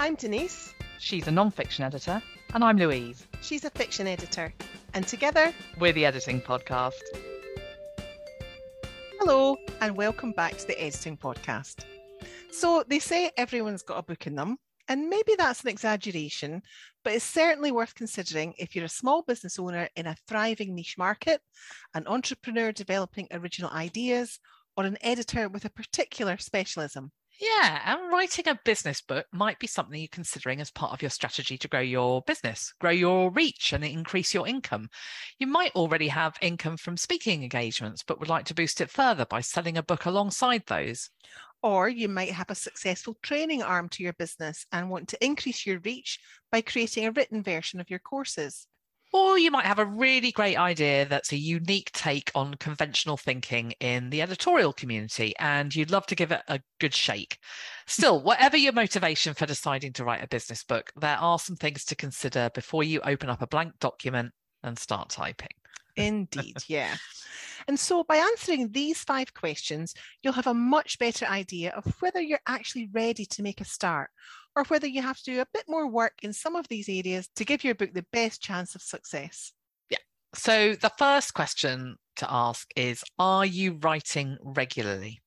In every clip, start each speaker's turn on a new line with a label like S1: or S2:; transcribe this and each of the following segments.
S1: I'm Denise.
S2: She's a non-fiction editor, and I'm Louise.
S1: She's a fiction editor. And together,
S2: We're the Editing Podcast.
S1: hello and welcome back to the Editing Podcast. So, they say everyone's got a book in them, and maybe that's an exaggeration, but it's certainly worth considering if you're a small business owner in a thriving niche market, an entrepreneur developing original ideas, or an editor with a particular specialism.
S2: Yeah, and writing a business book might be something you're considering as part of your strategy to grow your business, grow your reach, and increase your income. You might already have income from speaking engagements, but would like to boost it further by selling a book alongside those.
S1: Or you might have a successful training arm to your business and want to increase your reach by creating a written version of your courses.
S2: Or you might have a really great idea that's a unique take on conventional thinking in the editorial community, and you'd love to give it a good shake. Still, whatever your motivation for deciding to write a business book, there are some things to consider before you open up a blank document and start typing.
S1: Indeed, yeah. And so by answering these five questions, you'll have a much better idea of whether you're actually ready to make a start or whether you have to do a bit more work in some of these areas to give your book the best chance of success. Yeah.
S2: So, the first question to ask is Are you writing regularly?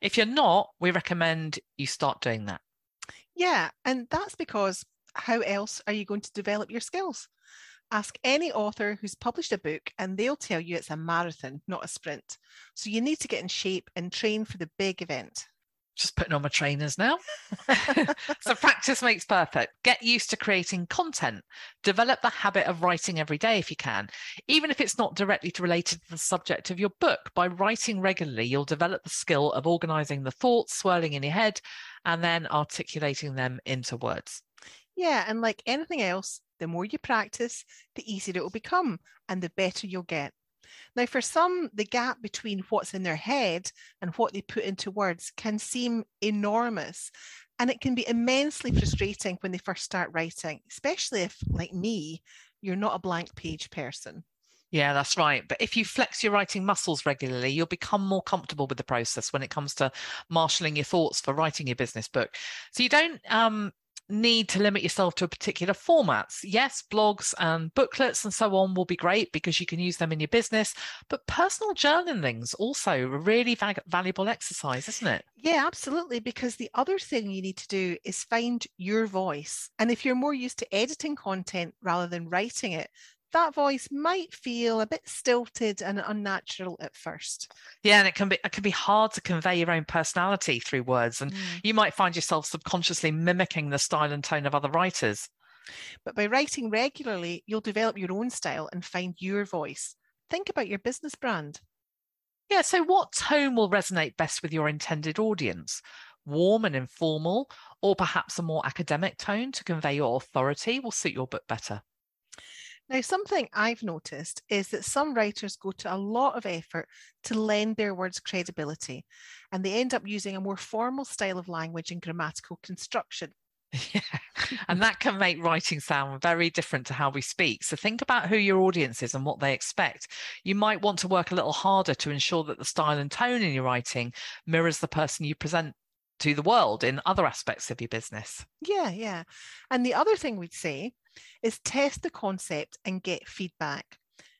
S2: If you're not, we recommend you start doing that.
S1: Yeah, and that's because how else are you going to develop your skills? Ask any author who's published a book, and they'll tell you it's a marathon, not a sprint. So you need to get in shape and train for the big event.
S2: Just putting on my trainers now. so, practice makes perfect. Get used to creating content. Develop the habit of writing every day if you can, even if it's not directly related to the subject of your book. By writing regularly, you'll develop the skill of organizing the thoughts swirling in your head and then articulating them into words.
S1: Yeah, and like anything else, the more you practice, the easier it will become and the better you'll get. Now, for some, the gap between what's in their head and what they put into words can seem enormous. And it can be immensely frustrating when they first start writing, especially if, like me, you're not a blank page person.
S2: Yeah, that's right. But if you flex your writing muscles regularly, you'll become more comfortable with the process when it comes to marshalling your thoughts for writing your business book. So you don't um, need to limit yourself to a particular formats. Yes, blogs and booklets and so on will be great because you can use them in your business, but personal journaling's also a really va- valuable exercise, isn't it?
S1: Yeah, absolutely. Because the other thing you need to do is find your voice. And if you're more used to editing content rather than writing it, that voice might feel a bit stilted and unnatural at first.
S2: Yeah, and it can be it can be hard to convey your own personality through words, and
S1: Mm.
S2: you might find yourself subconsciously mimicking the style and tone of other writers.
S1: But by writing regularly, you'll develop your own style and find your voice. Think about your business brand.
S2: Yeah, so what tone will resonate best with your intended audience? Warm and informal, or perhaps a more academic tone to convey your authority will suit your book better.
S1: Now, something I've noticed is that some writers go to a lot of effort to lend their words credibility, and they end up using a more formal style of language and grammatical construction.
S2: Yeah, and that can make writing sound very different to how we speak. So think about who your audience is and what they expect. You might want to work a little harder to ensure that the style and tone in your writing mirrors the person you present to the world in other aspects of your business.
S1: Yeah, yeah. And the other thing we'd say is test the concept and get feedback.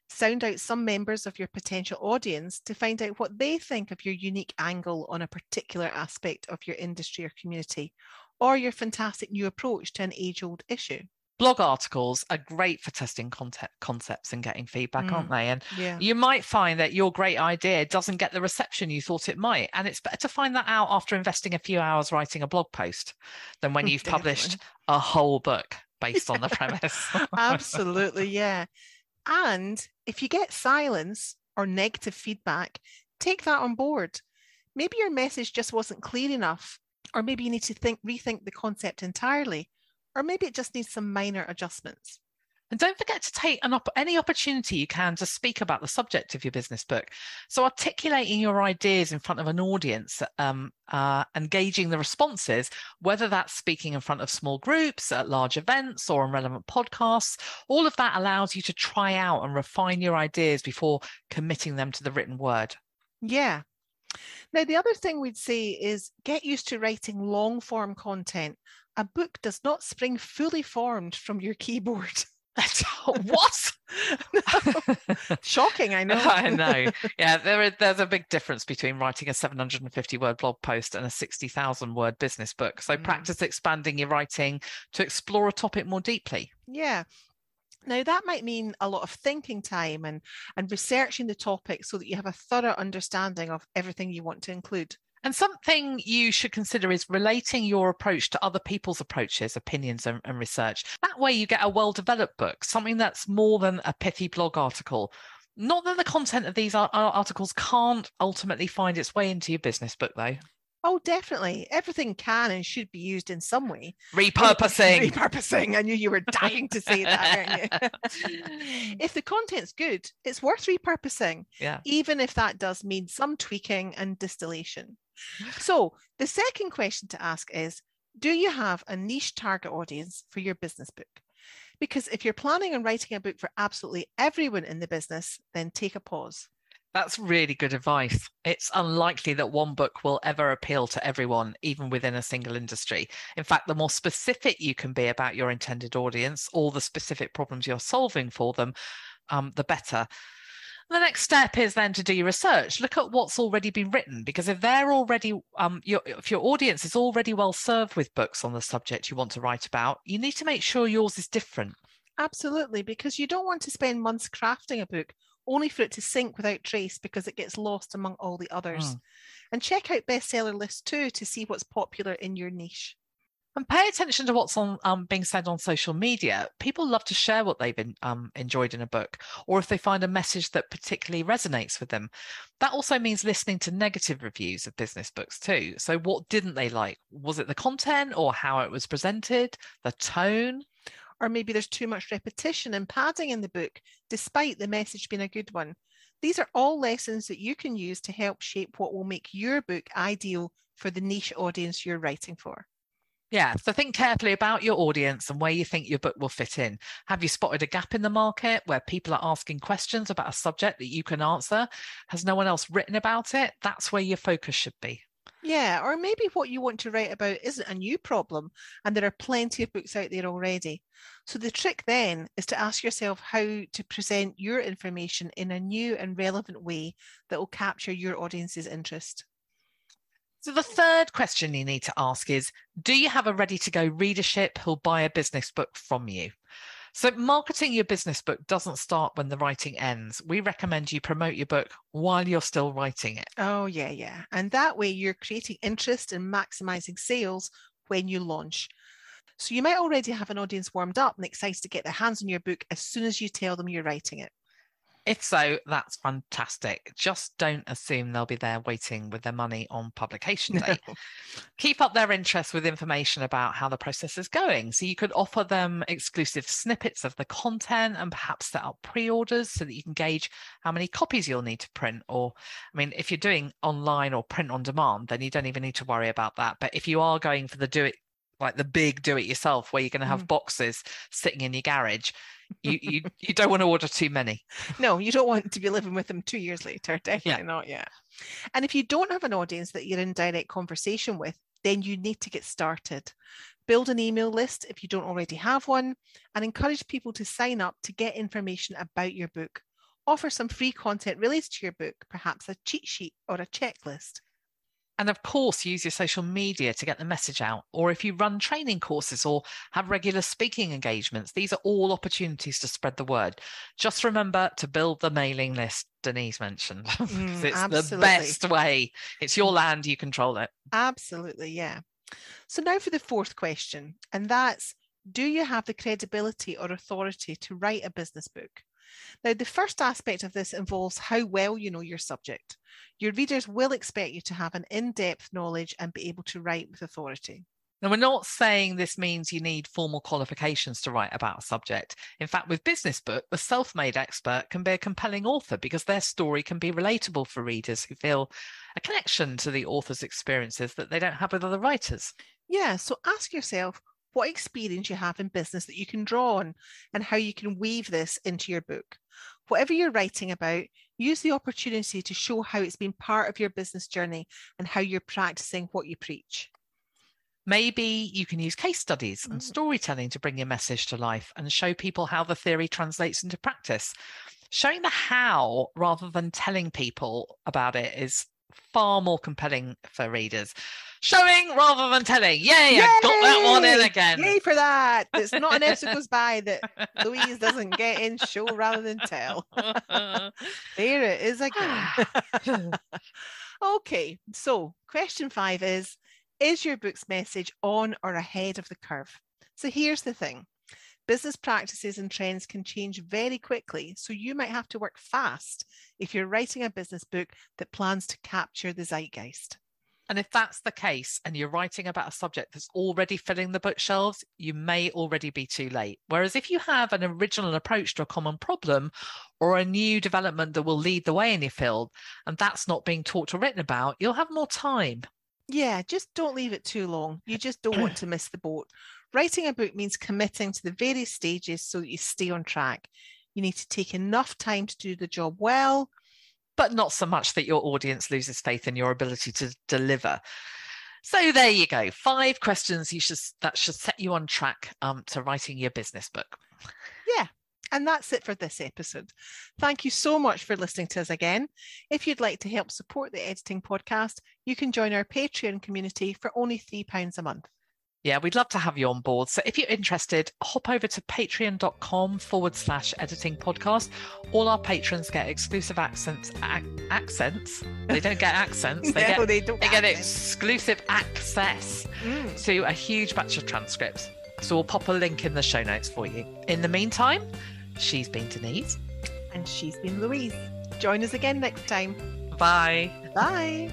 S1: Sound out some members of your potential audience to find out what they think of your unique angle on a particular aspect of your industry or community, or your fantastic new approach to an age old issue.
S2: Blog articles are great for testing content concepts and getting feedback, aren't mm, they? And
S1: Yeah.
S2: you might find that your great idea doesn't get the reception you thought it might. And it's better to find that out after investing a few hours writing a blog post than when you've published a whole book based on the premise.
S1: Absolutely, yeah. And if you get silence or negative feedback, take that on board. Maybe your message just wasn't clear enough, or maybe you need to think rethink the concept entirely, or maybe it just needs some minor adjustments.
S2: And don't forget to take op- any opportunity you can to speak about the subject of your business book. So, articulating your ideas in front of an audience, um, uh, engaging the responses, whether that's speaking in front of small groups, at large events, or on relevant podcasts, all of that allows you to try out and refine your ideas before committing them to the written word.
S1: Yeah. Now, the other thing we'd say is get used to writing long form content. A book does not spring fully formed from your keyboard.
S2: what?
S1: Shocking, I know.
S2: I know. Yeah, there is, there's a big difference between writing a 750 word blog post and a 60,000 word business book. So mm. practice expanding your writing to explore a topic more deeply.
S1: Yeah. Now that might mean a lot of thinking time and, and researching the topic so that you have a thorough understanding of everything you want to include.
S2: And something you should consider is relating your approach to other people's approaches, opinions, and, and research. That way, you get a well developed book, something that's more than a pithy blog article. Not that the content of these articles can't ultimately find its way into your business book, though.
S1: Oh, definitely. Everything can and should be used in some way.
S2: Repurposing.
S1: Repurposing. I knew you were dying to say that, weren't you? if the content's good, it's worth repurposing.
S2: Yeah.
S1: Even if that does mean some tweaking and distillation. So the second question to ask is Do you have a niche target audience for your business book? Because if you're planning on writing a book for absolutely everyone in the business, then take a pause.
S2: That's really good advice. It's unlikely that one book will ever appeal to everyone, even within a single industry. In fact, the more specific you can be about your intended audience or the specific problems you're solving for them, um, the better. The next step is then to do your research. Look at what's already been written, because if they're already, um, your, if your audience is already well served with books on the subject you want to write about, you need to make sure yours is different.
S1: Absolutely, because you don't want to spend months crafting a book only for it to sink without trace because it gets lost among all the others. Mm. And check out bestseller lists too to see what's popular in your niche.
S2: And pay attention to what's on um, being said on social media. People love to share what they've been, um, enjoyed in a book, or if they find a message that particularly resonates with them. That also means listening to negative reviews of business books too. So, what didn't they like? Was it the content, or how it was presented, the tone?
S1: or maybe there's too much repetition and padding in the book, despite the message being a good one. These are all lessons that you can use to help shape what will make your book ideal for the niche audience you're writing for.
S2: Yeah, so think carefully about your audience and where you think your book will fit in. Have you spotted a gap in the market where people are asking questions about a subject that you can answer? Has no one else written about it? That's where your focus should be.
S1: Yeah, or maybe what you want to write about isn't a new problem and there are plenty of books out there already. So the trick then is to ask yourself how to present your information in a new and relevant way that will capture your audience's interest.
S2: So the third question you need to ask is Do you have a ready to go readership who'll buy a business book from you? So, marketing your business book doesn't start when the writing ends. We recommend you promote your book while you're still writing it.
S1: Oh, yeah, yeah. And that way you're creating interest and maximizing sales when you launch. So, you might already have an audience warmed up and excited to get their hands on your book as soon as you tell them you're writing it.
S2: If so, that's fantastic. Just don't assume they'll be there waiting with their money on publication day. Keep up their interest with information about how the process is going. So you could offer them exclusive snippets of the content and perhaps set up pre orders so that you can gauge how many copies you'll need to print. Or, I mean, if you're doing online or print on demand, then you don't even need to worry about that. But if you are going for the do it, like the big do it yourself, where you're going to have mm. boxes sitting in your garage, you you you don't want to order too many.
S1: No, you don't want to be living with them two years later. Definitely yeah. not. Yeah. And if you don't have an audience that you're in direct conversation with, then you need to get started. Build an email list if you don't already have one, and encourage people to sign up to get information about your book. Offer some free content related to your book, perhaps a cheat sheet or a checklist.
S2: And of course, use your social media to get the message out. Or if you run training courses or have regular speaking engagements, these are all opportunities to spread the word. Just remember to build the mailing list Denise mentioned. Mm, it's absolutely. the best way. It's your land, you control it.
S1: Absolutely, yeah. So now for the fourth question, and that's do you have the credibility or authority to write a business book? Now, the first aspect of this involves how well you know your subject. Your readers will expect you to have an in depth knowledge and be able to write with authority.
S2: Now, we're not saying this means you need formal qualifications to write about a subject. In fact, with Business Book, the self made expert can be a compelling author because their story can be relatable for readers who feel a connection to the author's experiences that they don't have with other writers.
S1: Yeah, so ask yourself what experience you have in business that you can draw on and how you can weave this into your book. Whatever you're writing about, use the opportunity to show how it's been part of your business journey and how you're practicing what you preach.
S2: Maybe you can use case studies and
S1: Mm.
S2: storytelling to bring your message to life and show people how the theory translates into practice. Showing the how rather than telling people about it is far more compelling for readers. Showing rather than telling. Yay, I got that one in again.
S1: Yay for that. It's not an episode goes by that Louise doesn't get in show rather than tell. There it is again. okay, so question five is Is your book's message on or ahead of the curve? So here's the thing business practices and trends can change very quickly, so you might have to work fast if you're writing a business book that plans to capture the zeitgeist.
S2: And if that's the case and you're writing about a subject that's already filling the bookshelves, you may already be too late. Whereas if you have an original approach to a common problem or a new development that will lead the way in your field, and that's not being talked or written about, you'll have more time.
S1: Yeah, just don't leave it too long. You just don't want to miss the boat. Writing a book means committing to the various stages so that you stay on track. You need to take enough time to do the job well.
S2: but not so much that your audience loses faith in your ability to deliver. So there you go. Five questions you should that should set you on track um, to writing your business book.
S1: Yeah. And that's it for this episode. Thank you so much for listening to us again. If you'd like to help support the editing podcast, you can join our Patreon community for only £3 a month.
S2: Yeah, we'd love to have you on board. So if you're interested, hop over to patreon.com forward slash editing podcast. All our patrons get exclusive accents. Ac- accents? They don't get accents. They
S1: No,
S2: get
S1: they don't
S2: they get exclusive access
S1: Mm.
S2: to a huge batch of transcripts. So we'll pop a link in the show notes for you. In the meantime, she's been Denise.
S1: And she's been Louise. Join us again next time.
S2: Bye.
S1: Bye.